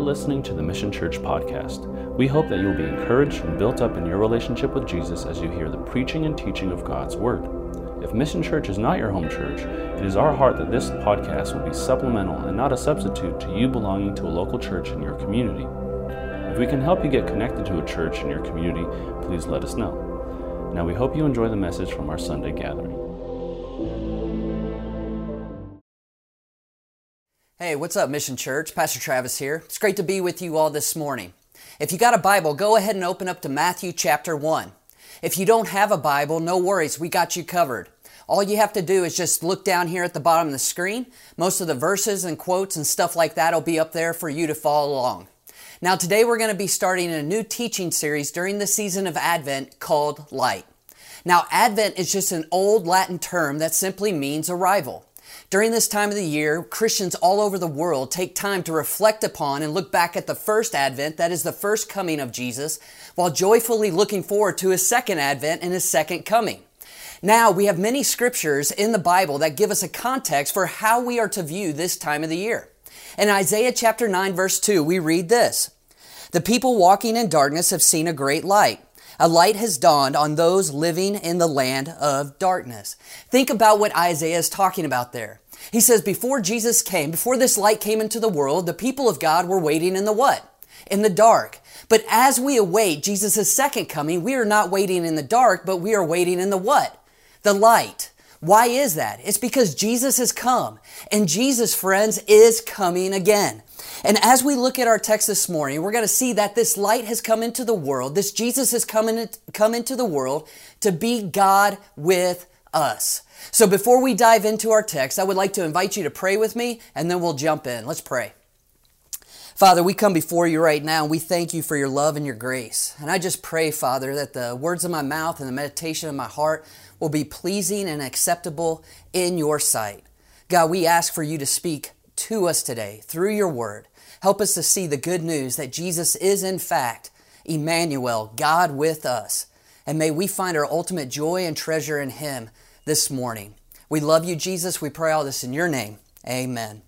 for listening to the Mission Church podcast. We hope that you will be encouraged and built up in your relationship with Jesus as you hear the preaching and teaching of God's Word. If Mission Church is not your home church, it is our heart that this podcast will be supplemental and not a substitute to you belonging to a local church in your community. If we can help you get connected to a church in your community, please let us know. Now we hope you enjoy the message from our Sunday gathering. Hey, what's up, Mission Church? Pastor Travis here. It's great to be with you all this morning. If you got a Bible, go ahead and open up to Matthew chapter 1. If you don't have a Bible, no worries, we got you covered. All you have to do is just look down here at the bottom of the screen. Most of the verses and quotes and stuff like that will be up there for you to follow along. Now, today we're going to be starting a new teaching series during the season of Advent called Light. Now, Advent is just an old Latin term that simply means arrival. During this time of the year, Christians all over the world take time to reflect upon and look back at the first advent, that is the first coming of Jesus, while joyfully looking forward to his second advent and his second coming. Now, we have many scriptures in the Bible that give us a context for how we are to view this time of the year. In Isaiah chapter 9 verse 2, we read this. The people walking in darkness have seen a great light. A light has dawned on those living in the land of darkness. Think about what Isaiah is talking about there. He says, before Jesus came, before this light came into the world, the people of God were waiting in the what? In the dark. But as we await Jesus' second coming, we are not waiting in the dark, but we are waiting in the what? The light. Why is that? It's because Jesus has come. And Jesus, friends, is coming again. And as we look at our text this morning, we're going to see that this light has come into the world. This Jesus has come, in, come into the world to be God with us. So before we dive into our text, I would like to invite you to pray with me and then we'll jump in. Let's pray. Father, we come before you right now and we thank you for your love and your grace. And I just pray, Father, that the words of my mouth and the meditation of my heart will be pleasing and acceptable in your sight. God, we ask for you to speak to us today through your word. Help us to see the good news that Jesus is, in fact, Emmanuel, God with us. And may we find our ultimate joy and treasure in Him this morning. We love you, Jesus. We pray all this in your name. Amen.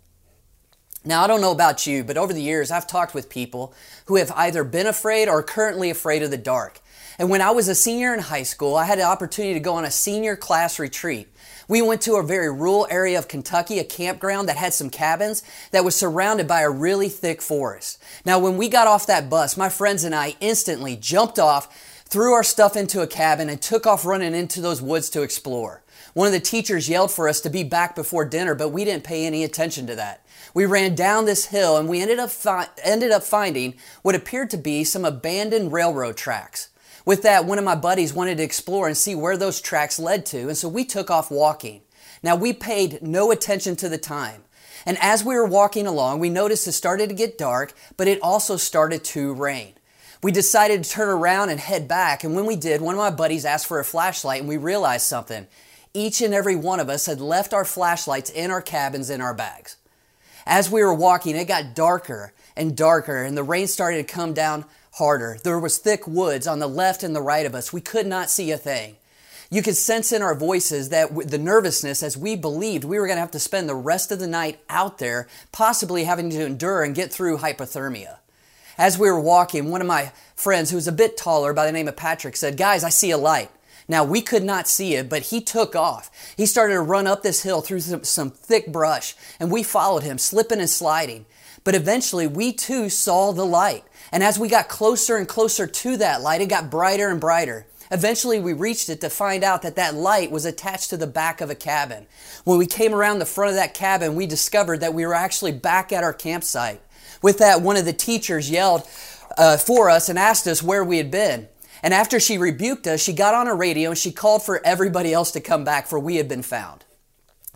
Now, I don't know about you, but over the years, I've talked with people who have either been afraid or currently afraid of the dark. And when I was a senior in high school, I had the opportunity to go on a senior class retreat. We went to a very rural area of Kentucky, a campground that had some cabins that was surrounded by a really thick forest. Now, when we got off that bus, my friends and I instantly jumped off, threw our stuff into a cabin, and took off running into those woods to explore. One of the teachers yelled for us to be back before dinner, but we didn't pay any attention to that. We ran down this hill and we ended up, fi- ended up finding what appeared to be some abandoned railroad tracks. With that, one of my buddies wanted to explore and see where those tracks led to, and so we took off walking. Now, we paid no attention to the time. And as we were walking along, we noticed it started to get dark, but it also started to rain. We decided to turn around and head back, and when we did, one of my buddies asked for a flashlight, and we realized something. Each and every one of us had left our flashlights in our cabins in our bags. As we were walking, it got darker and darker, and the rain started to come down harder. There was thick woods on the left and the right of us. We could not see a thing. You could sense in our voices that the nervousness as we believed we were going to have to spend the rest of the night out there, possibly having to endure and get through hypothermia. As we were walking, one of my friends, who was a bit taller by the name of Patrick, said, Guys, I see a light. Now, we could not see it, but he took off. He started to run up this hill through some, some, thick brush, and we followed him, slipping and sliding. But eventually, we too saw the light. And as we got closer and closer to that light, it got brighter and brighter. Eventually, we reached it to find out that that light was attached to the back of a cabin. When we came around the front of that cabin, we discovered that we were actually back at our campsite. With that, one of the teachers yelled uh, for us and asked us where we had been. And after she rebuked us, she got on a radio and she called for everybody else to come back, for we had been found.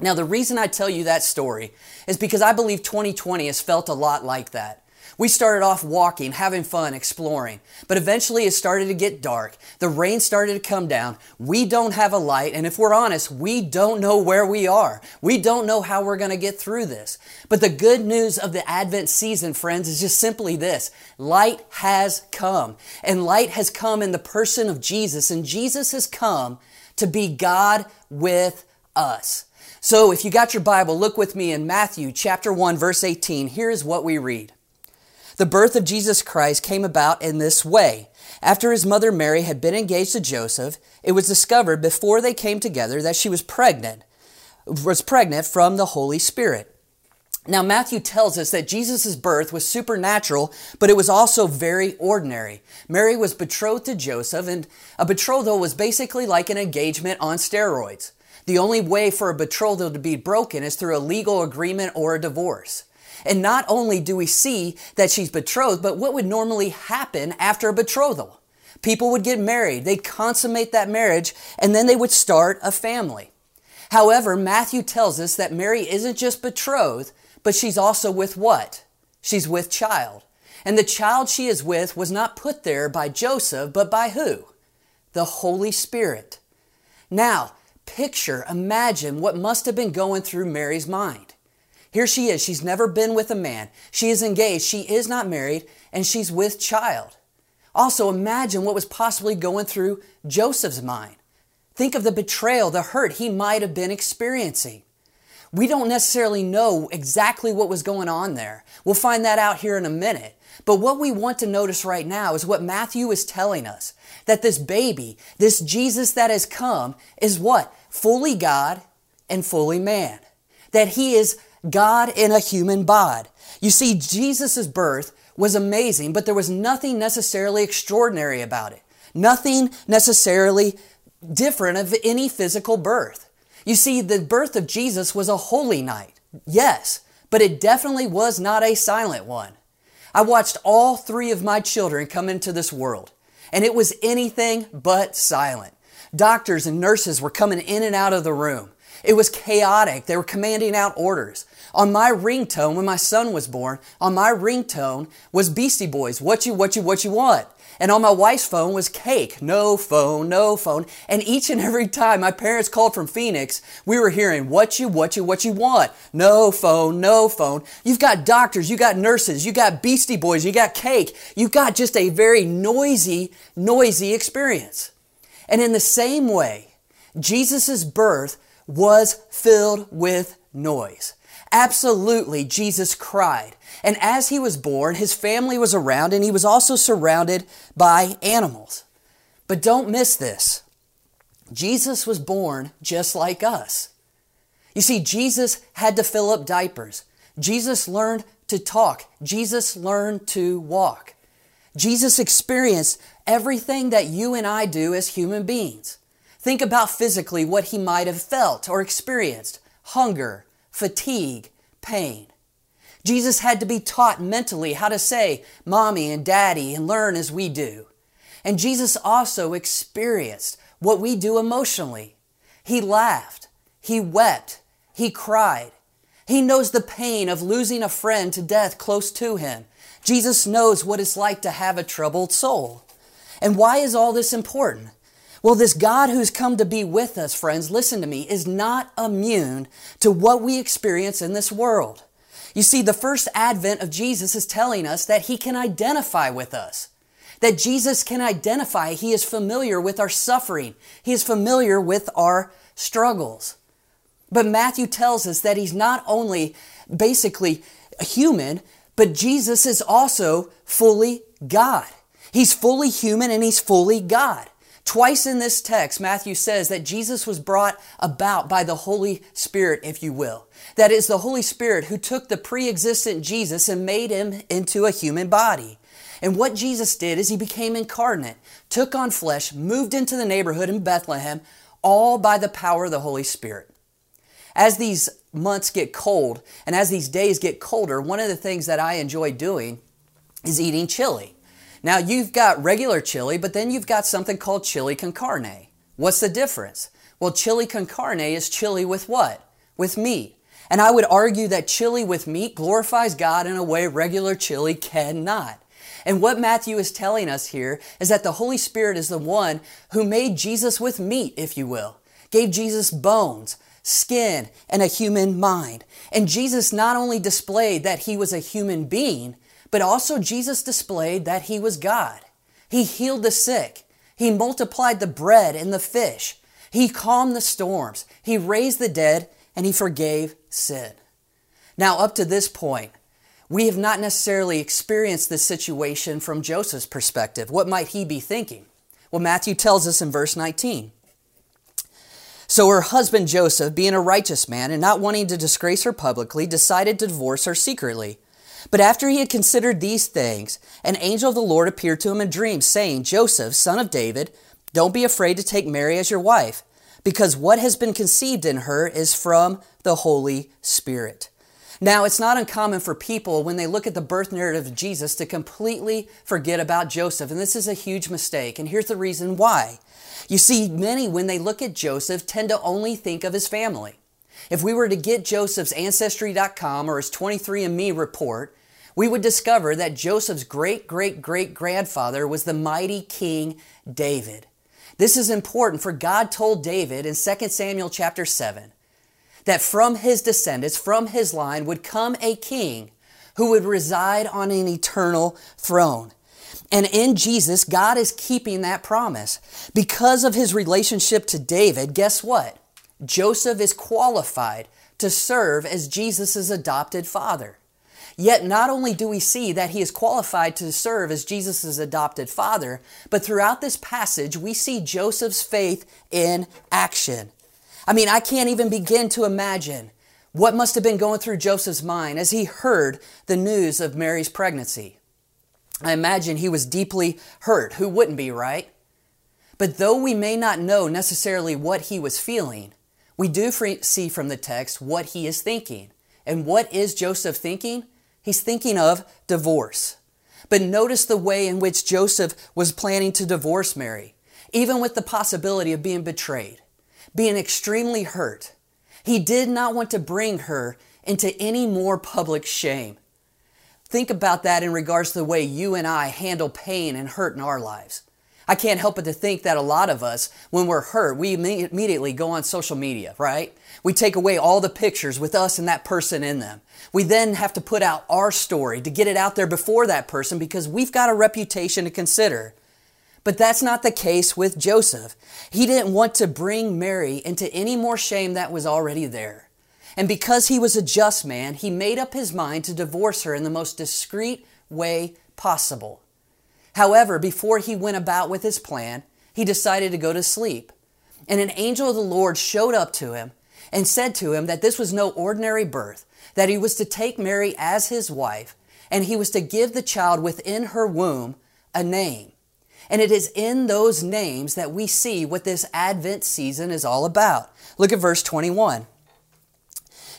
Now, the reason I tell you that story is because I believe 2020 has felt a lot like that. We started off walking, having fun, exploring, but eventually it started to get dark. The rain started to come down. We don't have a light, and if we're honest, we don't know where we are. We don't know how we're going to get through this. But the good news of the Advent season, friends, is just simply this light has come, and light has come in the person of Jesus, and Jesus has come to be God with us. So if you got your Bible, look with me in Matthew chapter 1 verse 18. Here's what we read. The birth of Jesus Christ came about in this way. After his mother Mary had been engaged to Joseph, it was discovered before they came together that she was pregnant, was pregnant from the Holy Spirit. Now, Matthew tells us that Jesus' birth was supernatural, but it was also very ordinary. Mary was betrothed to Joseph, and a betrothal was basically like an engagement on steroids. The only way for a betrothal to be broken is through a legal agreement or a divorce. And not only do we see that she's betrothed, but what would normally happen after a betrothal? People would get married, they'd consummate that marriage, and then they would start a family. However, Matthew tells us that Mary isn't just betrothed, but she's also with what? She's with child. And the child she is with was not put there by Joseph, but by who? The Holy Spirit. Now, picture, imagine what must have been going through Mary's mind. Here she is. She's never been with a man. She is engaged. She is not married, and she's with child. Also, imagine what was possibly going through Joseph's mind. Think of the betrayal, the hurt he might have been experiencing. We don't necessarily know exactly what was going on there. We'll find that out here in a minute. But what we want to notice right now is what Matthew is telling us that this baby, this Jesus that has come, is what? Fully God and fully man. That he is God in a human bod. You see, Jesus' birth was amazing, but there was nothing necessarily extraordinary about it. Nothing necessarily different of any physical birth. You see, the birth of Jesus was a holy night, yes, but it definitely was not a silent one. I watched all three of my children come into this world, and it was anything but silent. Doctors and nurses were coming in and out of the room. It was chaotic. They were commanding out orders. On my ringtone, when my son was born, on my ringtone was Beastie Boys. What you, what you, what you want? And on my wife's phone was cake. No phone, no phone. And each and every time my parents called from Phoenix, we were hearing what you, what you, what you want. No phone, no phone. You've got doctors, you got nurses, you got Beastie Boys, you got cake. You've got just a very noisy, noisy experience. And in the same way, Jesus' birth was filled with noise. Absolutely, Jesus cried. And as he was born, his family was around and he was also surrounded by animals. But don't miss this. Jesus was born just like us. You see, Jesus had to fill up diapers. Jesus learned to talk. Jesus learned to walk. Jesus experienced everything that you and I do as human beings. Think about physically what he might have felt or experienced hunger, fatigue, pain. Jesus had to be taught mentally how to say mommy and daddy and learn as we do. And Jesus also experienced what we do emotionally. He laughed, he wept, he cried. He knows the pain of losing a friend to death close to him. Jesus knows what it's like to have a troubled soul. And why is all this important? Well, this God who's come to be with us, friends, listen to me, is not immune to what we experience in this world. You see, the first advent of Jesus is telling us that He can identify with us. That Jesus can identify. He is familiar with our suffering. He is familiar with our struggles. But Matthew tells us that He's not only basically human, but Jesus is also fully God. He's fully human and He's fully God. Twice in this text, Matthew says that Jesus was brought about by the Holy Spirit, if you will. That is the Holy Spirit who took the pre-existent Jesus and made him into a human body. And what Jesus did is he became incarnate, took on flesh, moved into the neighborhood in Bethlehem, all by the power of the Holy Spirit. As these months get cold and as these days get colder, one of the things that I enjoy doing is eating chili. Now you've got regular chili, but then you've got something called chili con carne. What's the difference? Well, chili con carne is chili with what? With meat. And I would argue that chili with meat glorifies God in a way regular chili cannot. And what Matthew is telling us here is that the Holy Spirit is the one who made Jesus with meat, if you will, gave Jesus bones, skin, and a human mind. And Jesus not only displayed that he was a human being, but also Jesus displayed that he was God. He healed the sick. He multiplied the bread and the fish. He calmed the storms. He raised the dead and he forgave sin. Now, up to this point, We have not necessarily experienced this situation from Joseph's perspective. What might he be thinking? Well, Matthew tells us in verse 19. So her husband Joseph, being a righteous man and not wanting to disgrace her publicly, decided to divorce her secretly. But after he had considered these things, an angel of the Lord appeared to him in dreams, saying, Joseph, son of David, don't be afraid to take Mary as your wife, because what has been conceived in her is from the Holy Spirit. Now, it's not uncommon for people when they look at the birth narrative of Jesus to completely forget about Joseph, and this is a huge mistake. And here's the reason why. You see, many, when they look at Joseph, tend to only think of his family. If we were to get Joseph's Ancestry.com or his 23andMe report, we would discover that Joseph's great great great grandfather was the mighty King David. This is important for God told David in 2 Samuel chapter 7 that from his descendants, from his line, would come a king who would reside on an eternal throne. And in Jesus, God is keeping that promise. Because of his relationship to David, guess what? Joseph is qualified to serve as Jesus' adopted father. Yet not only do we see that he is qualified to serve as Jesus' adopted father, but throughout this passage, we see Joseph's faith in action. I mean, I can't even begin to imagine what must have been going through Joseph's mind as he heard the news of Mary's pregnancy. I imagine he was deeply hurt. Who wouldn't be, right? But though we may not know necessarily what he was feeling, we do see from the text what he is thinking. And what is Joseph thinking? He's thinking of divorce. But notice the way in which Joseph was planning to divorce Mary, even with the possibility of being betrayed, being extremely hurt. He did not want to bring her into any more public shame. Think about that in regards to the way you and I handle pain and hurt in our lives. I can't help but to think that a lot of us, when we're hurt, we immediately go on social media, right? We take away all the pictures with us and that person in them. We then have to put out our story to get it out there before that person because we've got a reputation to consider. But that's not the case with Joseph. He didn't want to bring Mary into any more shame that was already there. And because he was a just man, he made up his mind to divorce her in the most discreet way possible. However, before he went about with his plan, he decided to go to sleep. And an angel of the Lord showed up to him and said to him that this was no ordinary birth, that he was to take Mary as his wife, and he was to give the child within her womb a name. And it is in those names that we see what this Advent season is all about. Look at verse 21.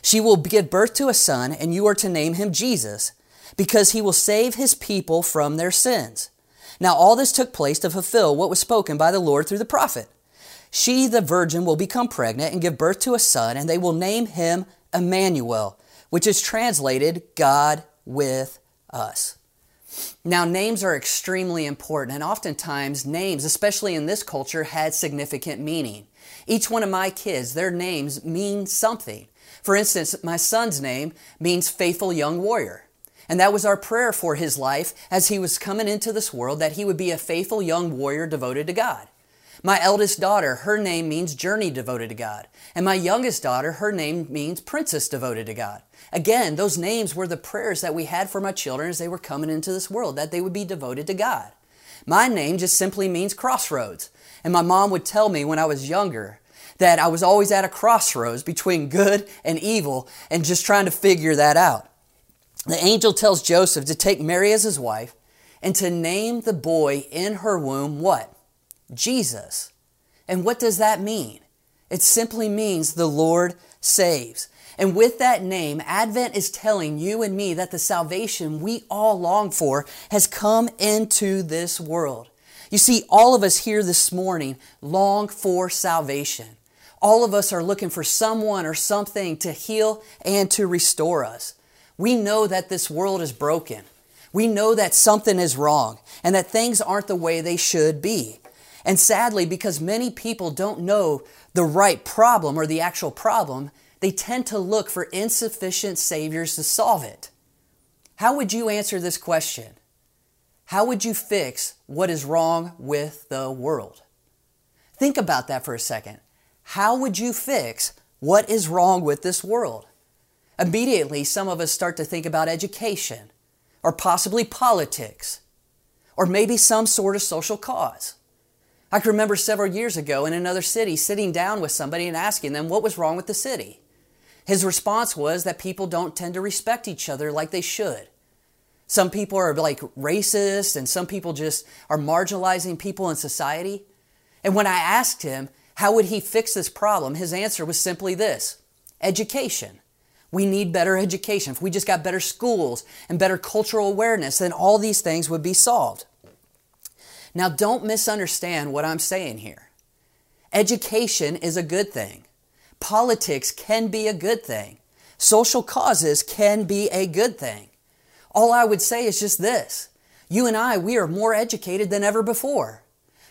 She will give birth to a son, and you are to name him Jesus, because he will save his people from their sins. Now all this took place to fulfill what was spoken by the Lord through the prophet. She, the virgin, will become pregnant and give birth to a son, and they will name him Emmanuel, which is translated God with us. Now, names are extremely important, and oftentimes names, especially in this culture, had significant meaning. Each one of my kids, their names mean something. For instance, my son's name means faithful young warrior. And that was our prayer for his life as he was coming into this world, that he would be a faithful young warrior devoted to God. My eldest daughter, her name means journey devoted to God. And my youngest daughter, her name means princess devoted to God. Again, those names were the prayers that we had for my children as they were coming into this world, that they would be devoted to God. My name just simply means crossroads. And my mom would tell me when I was younger that I was always at a crossroads between good and evil and just trying to figure that out the angel tells Joseph to take Mary as his wife and to name the boy in her womb what? Jesus. And what does that mean? It simply means the Lord saves. And with that name, Advent is telling you and me that the salvation we all long for has come into this world. You see, all of us here this morning long for salvation. All of us are looking for someone or something to heal and to restore us. We know that this world is broken. We know that something is wrong and that things aren't the way they should be. And sadly, because many people don't know the right problem or the actual problem, they tend to look for insufficient saviors to solve it. How would you answer this question? How would you fix what is wrong with the world? Think about that for a second. How would you fix what is wrong with this world? Immediately, some of us start to think about education, or possibly politics, or maybe some sort of social cause. I can remember several years ago in another city sitting down with somebody and asking them what was wrong with the city. His response was that people don't tend to respect each other like they should. Some people are like racist, and some people just are marginalizing people in society. And when I asked him how would he fix this problem, his answer was simply this education. We need better education. If we just got better schools and better cultural awareness, then all these things would be solved. Now, don't misunderstand what I'm saying here. Education is a good thing. Politics can be a good thing. Social causes can be a good thing. All I would say is just this. You and I, we are more educated than ever before.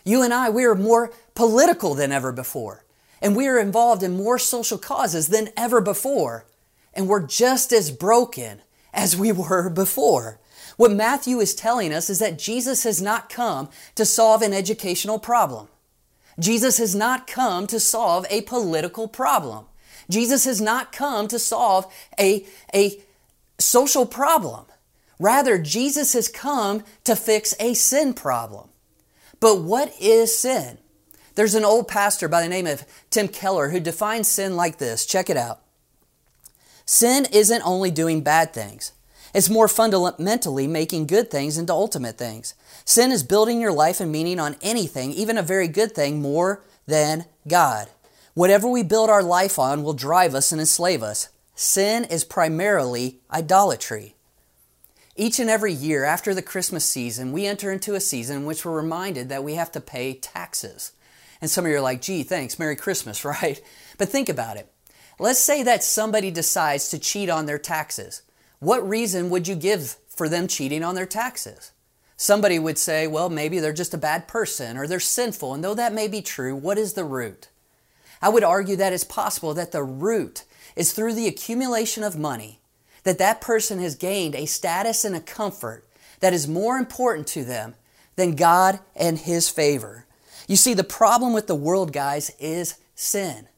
You and I, we are more political than ever before. And we are involved in more social causes than ever before. And we're just as broken as we were before. What Matthew is telling us is that Jesus has not come to solve an educational problem. Jesus has not come to solve a political problem. Jesus has not come to solve a, a social problem. Rather, Jesus has come to fix a sin problem. But what is sin? There's an old pastor by the name of Tim Keller who defines sin like this. Check it out. Sin isn't only doing bad things. It's more fundamentally making good things into ultimate things. Sin is building your life and meaning on anything, even a very good thing, more than God. Whatever we build our life on will drive us and enslave us. Sin is primarily idolatry. Each and every year after the Christmas season, we enter into a season in which we're reminded that we have to pay taxes. And some of you are like, gee, thanks, Merry Christmas, right? But think about it. Let's say that somebody decides to cheat on their taxes. What reason would you give for them cheating on their taxes? Somebody would say, well, maybe they're just a bad person or they're sinful. And though that may be true, what is the root? I would argue that it's possible that the root is through the accumulation of money, that that person has gained a status and a comfort that is more important to them than God and His favor. You see, the problem with the world, guys, is sin.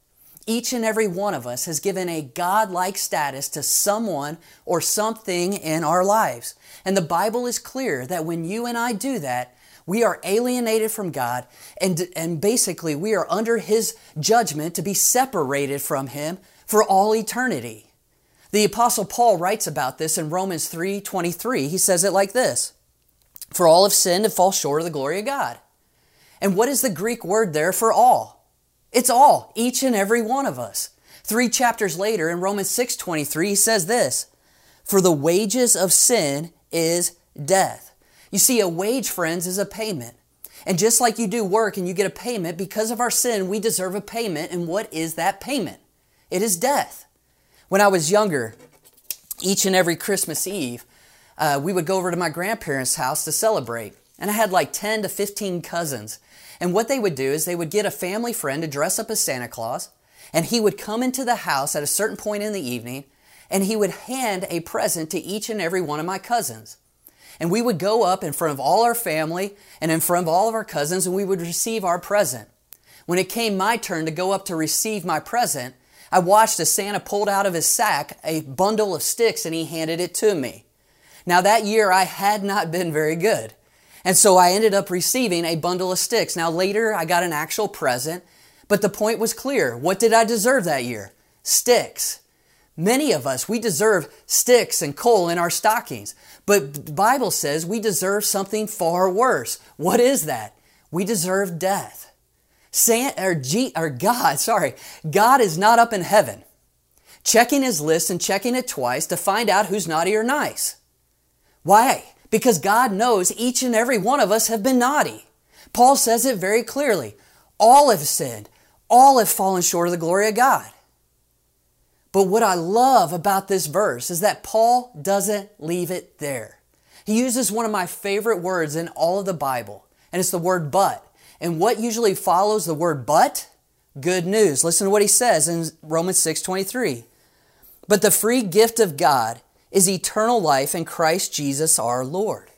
Each and every one of us has given a God-like status to someone or something in our lives. And the Bible is clear that when you and I do that, we are alienated from God and, and basically we are under His judgment to be separated from Him for all eternity. The apostle Paul writes about this in Romans 3:23. He says it like this: For all have sinned and fall short of the glory of God. And what is the Greek word there for all? It's all, each and every one of us. Three chapters later in Romans 6:23 he says this, "For the wages of sin is death." You see, a wage, friends, is a payment. And just like you do work and you get a payment, because of our sin, we deserve a payment. And what is that payment? It is death. When I was younger, each and every Christmas Eve, uh, we would go over to my grandparents' house to celebrate. And I had like 10 to 15 cousins. And what they would do is they would get a family friend to dress up as Santa Claus, and he would come into the house at a certain point in the evening, and he would hand a present to each and every one of my cousins. And we would go up in front of all our family and in front of all of our cousins, and we would receive our present. When it came my turn to go up to receive my present, I watched as Santa pulled out of his sack a bundle of sticks and he handed it to me. Now that year I had not been very good. And so I ended up receiving a bundle of sticks. Now later I got an actual present, but the point was clear. What did I deserve that year? Sticks. Many of us, we deserve sticks and coal in our stockings. But the Bible says we deserve something far worse. What is that? We deserve death. San, or, G, or God, sorry, God is not up in heaven checking his list and checking it twice to find out who's naughty or nice. Why? Because God knows each and every one of us have been naughty. Paul says it very clearly. All have sinned. All have fallen short of the glory of God. But what I love about this verse is that Paul doesn't leave it there. He uses one of my favorite words in all of the Bible, and it's the word but. And what usually follows the word but? Good news. Listen to what he says in Romans 6:23. But the free gift of God is eternal life in Christ Jesus our Lord.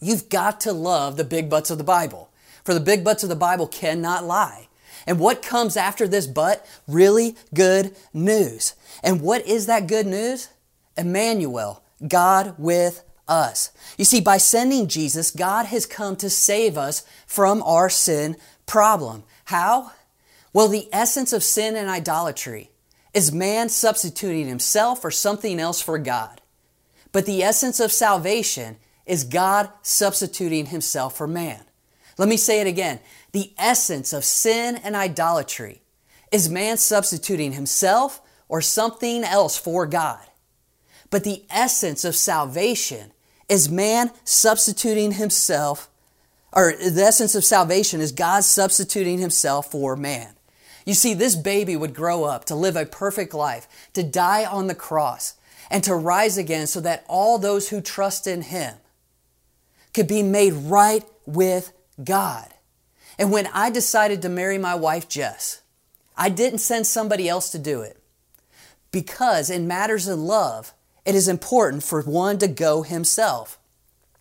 You've got to love the big butts of the Bible, for the big butts of the Bible cannot lie. And what comes after this but? Really good news. And what is that good news? Emmanuel, God with us. You see, by sending Jesus, God has come to save us from our sin problem. How? Well, the essence of sin and idolatry is man substituting himself or something else for God. But the essence of salvation is God substituting himself for man. Let me say it again. The essence of sin and idolatry is man substituting himself or something else for God. But the essence of salvation is man substituting himself, or the essence of salvation is God substituting himself for man. You see, this baby would grow up to live a perfect life, to die on the cross, and to rise again so that all those who trust in him could be made right with God. And when I decided to marry my wife, Jess, I didn't send somebody else to do it. Because in matters of love, it is important for one to go himself.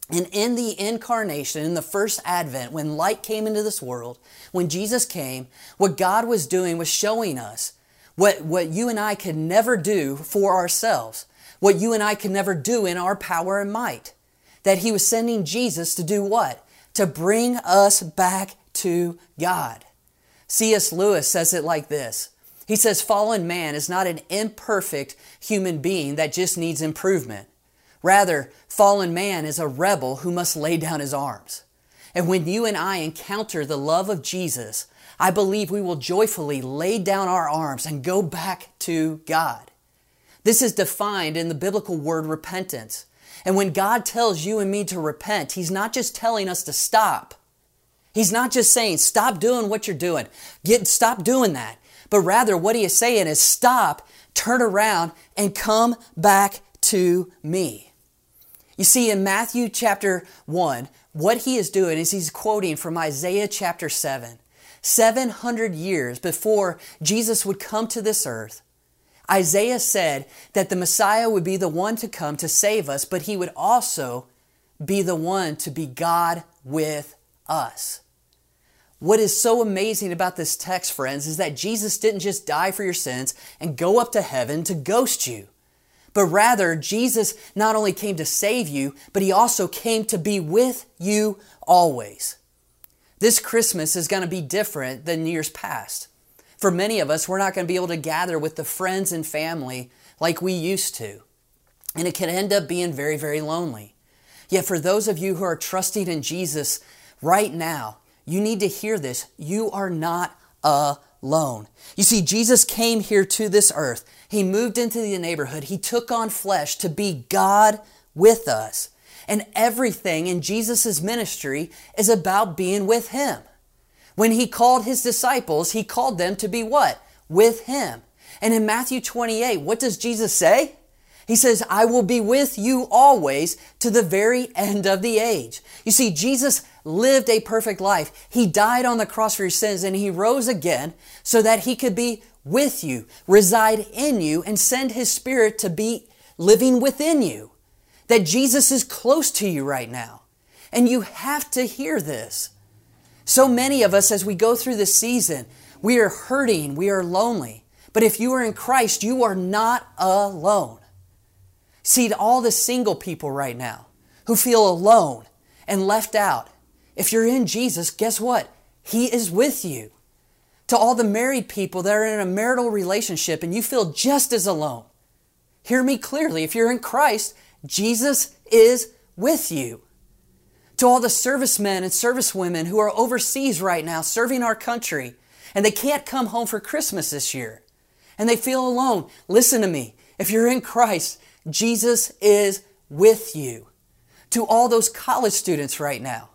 And in the incarnation, in the first advent, when light came into this world, when Jesus came, what God was doing was showing us what, what you and I could never do for ourselves, what you and I could never do in our power and might. That He was sending Jesus to do what? To bring us back to God. C.S. Lewis says it like this he says, fallen man is not an imperfect human being that just needs improvement. Rather, fallen man is a rebel who must lay down his arms. And when you and I encounter the love of Jesus, I believe we will joyfully lay down our arms and go back to God. This is defined in the biblical word repentance. And when God tells you and me to repent, He's not just telling us to stop. He's not just saying, stop doing what you're doing. Get, stop doing that. But rather, what he is saying is stop, turn around, and come back to me. You see, in Matthew chapter 1, what he is doing is he's quoting from Isaiah chapter 7. 700 years before Jesus would come to this earth, Isaiah said that the Messiah would be the one to come to save us, but he would also be the one to be God with us. What is so amazing about this text, friends, is that Jesus didn't just die for your sins and go up to heaven to ghost you. But rather, Jesus not only came to save you, but He also came to be with you always. This Christmas is going to be different than years past. For many of us, we're not going to be able to gather with the friends and family like we used to. And it can end up being very, very lonely. Yet for those of you who are trusting in Jesus right now, you need to hear this. You are not alone. You see, Jesus came here to this earth. He moved into the neighborhood. He took on flesh to be God with us. And everything in Jesus' ministry is about being with Him. When He called His disciples, He called them to be what? With Him. And in Matthew 28, what does Jesus say? He says, I will be with you always to the very end of the age. You see, Jesus lived a perfect life. He died on the cross for your sins and he rose again so that he could be with you, reside in you, and send his spirit to be living within you. That Jesus is close to you right now. And you have to hear this. So many of us, as we go through this season, we are hurting, we are lonely. But if you are in Christ, you are not alone. See, to all the single people right now who feel alone and left out, if you're in Jesus, guess what? He is with you. To all the married people that are in a marital relationship and you feel just as alone, hear me clearly. If you're in Christ, Jesus is with you. To all the servicemen and servicewomen who are overseas right now serving our country and they can't come home for Christmas this year and they feel alone, listen to me. If you're in Christ, Jesus is with you. To all those college students right now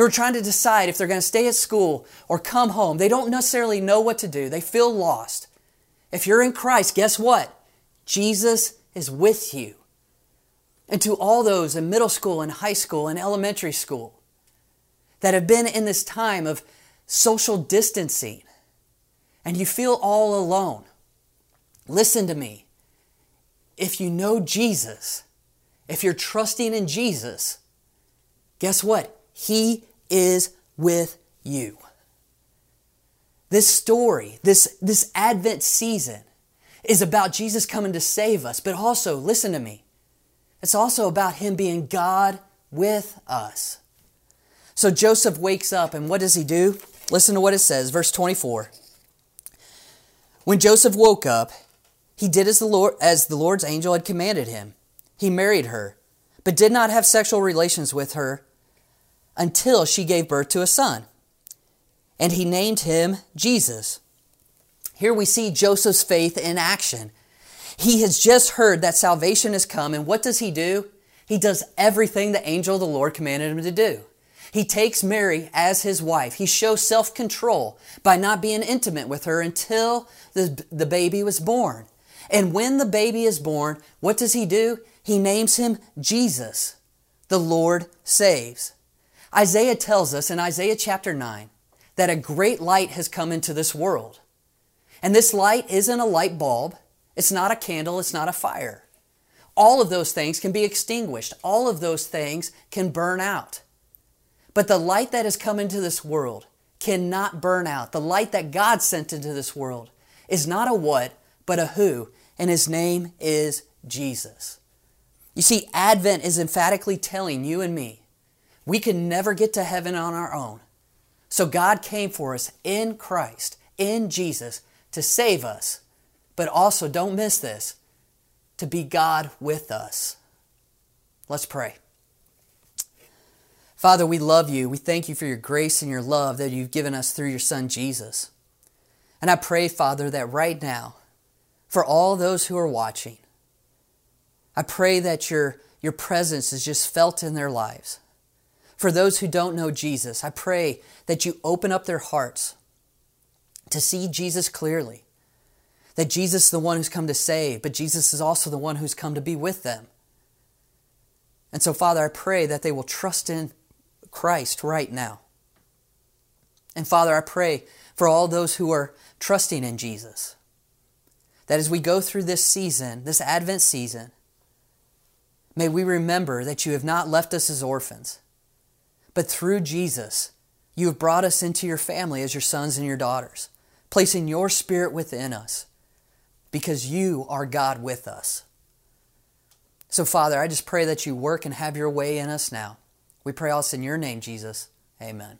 who are trying to decide if they're going to stay at school or come home, they don't necessarily know what to do. They feel lost. If you're in Christ, guess what? Jesus is with you. And to all those in middle school and high school and elementary school that have been in this time of social distancing and you feel all alone, listen to me if you know Jesus, if you're trusting in Jesus, guess what? He is with you. This story, this, this Advent season, is about Jesus coming to save us, but also, listen to me, it's also about Him being God with us. So Joseph wakes up, and what does he do? Listen to what it says, verse 24. When Joseph woke up, he did as the Lord as the Lord's angel had commanded him. He married her, but did not have sexual relations with her until she gave birth to a son. And he named him Jesus. Here we see Joseph's faith in action. He has just heard that salvation has come, and what does he do? He does everything the angel of the Lord commanded him to do. He takes Mary as his wife. He shows self control by not being intimate with her until the, the baby was born. And when the baby is born, what does he do? He names him Jesus. The Lord saves. Isaiah tells us in Isaiah chapter 9 that a great light has come into this world. And this light isn't a light bulb, it's not a candle, it's not a fire. All of those things can be extinguished, all of those things can burn out. But the light that has come into this world cannot burn out. The light that God sent into this world is not a what, but a who, and his name is Jesus. You see, Advent is emphatically telling you and me we can never get to heaven on our own. So God came for us in Christ, in Jesus, to save us. But also, don't miss this, to be God with us. Let's pray. Father, we love you. We thank you for your grace and your love that you've given us through your Son, Jesus. And I pray, Father, that right now, for all those who are watching, I pray that your, your presence is just felt in their lives. For those who don't know Jesus, I pray that you open up their hearts to see Jesus clearly. That Jesus is the one who's come to save, but Jesus is also the one who's come to be with them. And so, Father, I pray that they will trust in Christ right now. And Father, I pray for all those who are trusting in Jesus, that as we go through this season, this Advent season, may we remember that you have not left us as orphans, but through Jesus, you have brought us into your family as your sons and your daughters, placing your spirit within us because you are God with us. So, Father, I just pray that you work and have your way in us now. We pray this in your name, Jesus. Amen.